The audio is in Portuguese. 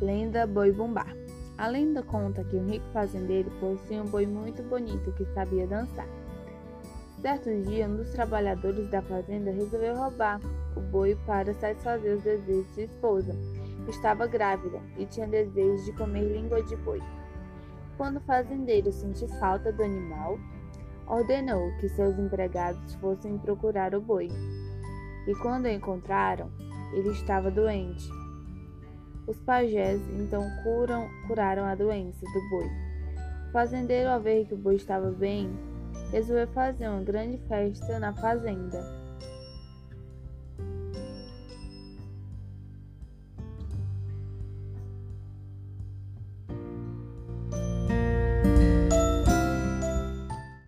Lenda Boi Bumbá. A lenda conta que um rico fazendeiro possuía um boi muito bonito que sabia dançar. Certo dia, um dos trabalhadores da fazenda resolveu roubar o boi para satisfazer os desejos de sua esposa. Estava grávida e tinha desejo de comer língua de boi. Quando o fazendeiro sentiu falta do animal, ordenou que seus empregados fossem procurar o boi. E quando o encontraram, ele estava doente os pajés então curam, curaram a doença do boi. O fazendeiro, ao ver que o boi estava bem, resolveu fazer uma grande festa na fazenda